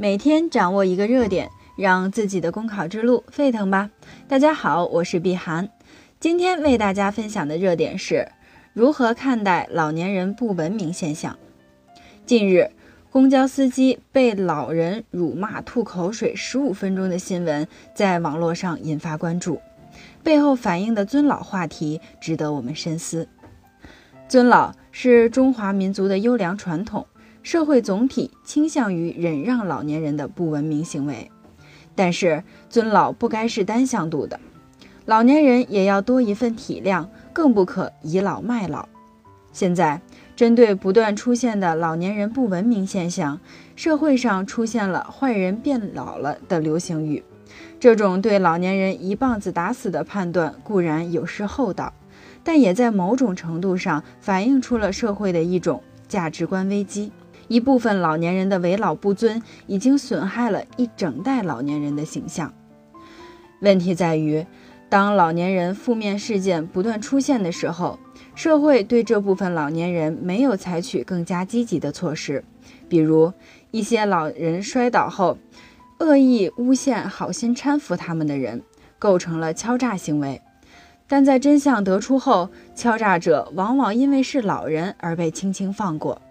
每天掌握一个热点，让自己的公考之路沸腾吧！大家好，我是碧涵，今天为大家分享的热点是如何看待老年人不文明现象。近日，公交司机被老人辱骂、吐口水十五分钟的新闻在网络上引发关注，背后反映的尊老话题值得我们深思。尊老是中华民族的优良传统。社会总体倾向于忍让老年人的不文明行为，但是尊老不该是单向度的，老年人也要多一份体谅，更不可倚老卖老。现在，针对不断出现的老年人不文明现象，社会上出现了“坏人变老了”的流行语，这种对老年人一棒子打死的判断固然有失厚道，但也在某种程度上反映出了社会的一种价值观危机。一部分老年人的为老不尊，已经损害了一整代老年人的形象。问题在于，当老年人负面事件不断出现的时候，社会对这部分老年人没有采取更加积极的措施，比如一些老人摔倒后，恶意诬陷好心搀扶他们的人，构成了敲诈行为。但在真相得出后，敲诈者往往因为是老人而被轻轻放过。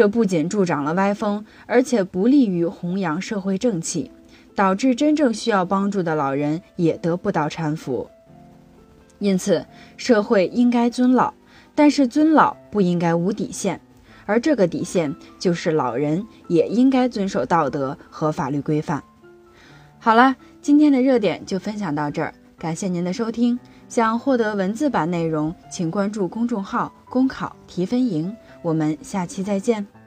这不仅助长了歪风，而且不利于弘扬社会正气，导致真正需要帮助的老人也得不到搀扶。因此，社会应该尊老，但是尊老不应该无底线，而这个底线就是老人也应该遵守道德和法律规范。好了，今天的热点就分享到这儿，感谢您的收听。想获得文字版内容，请关注公众号“公考提分营”。我们下期再见。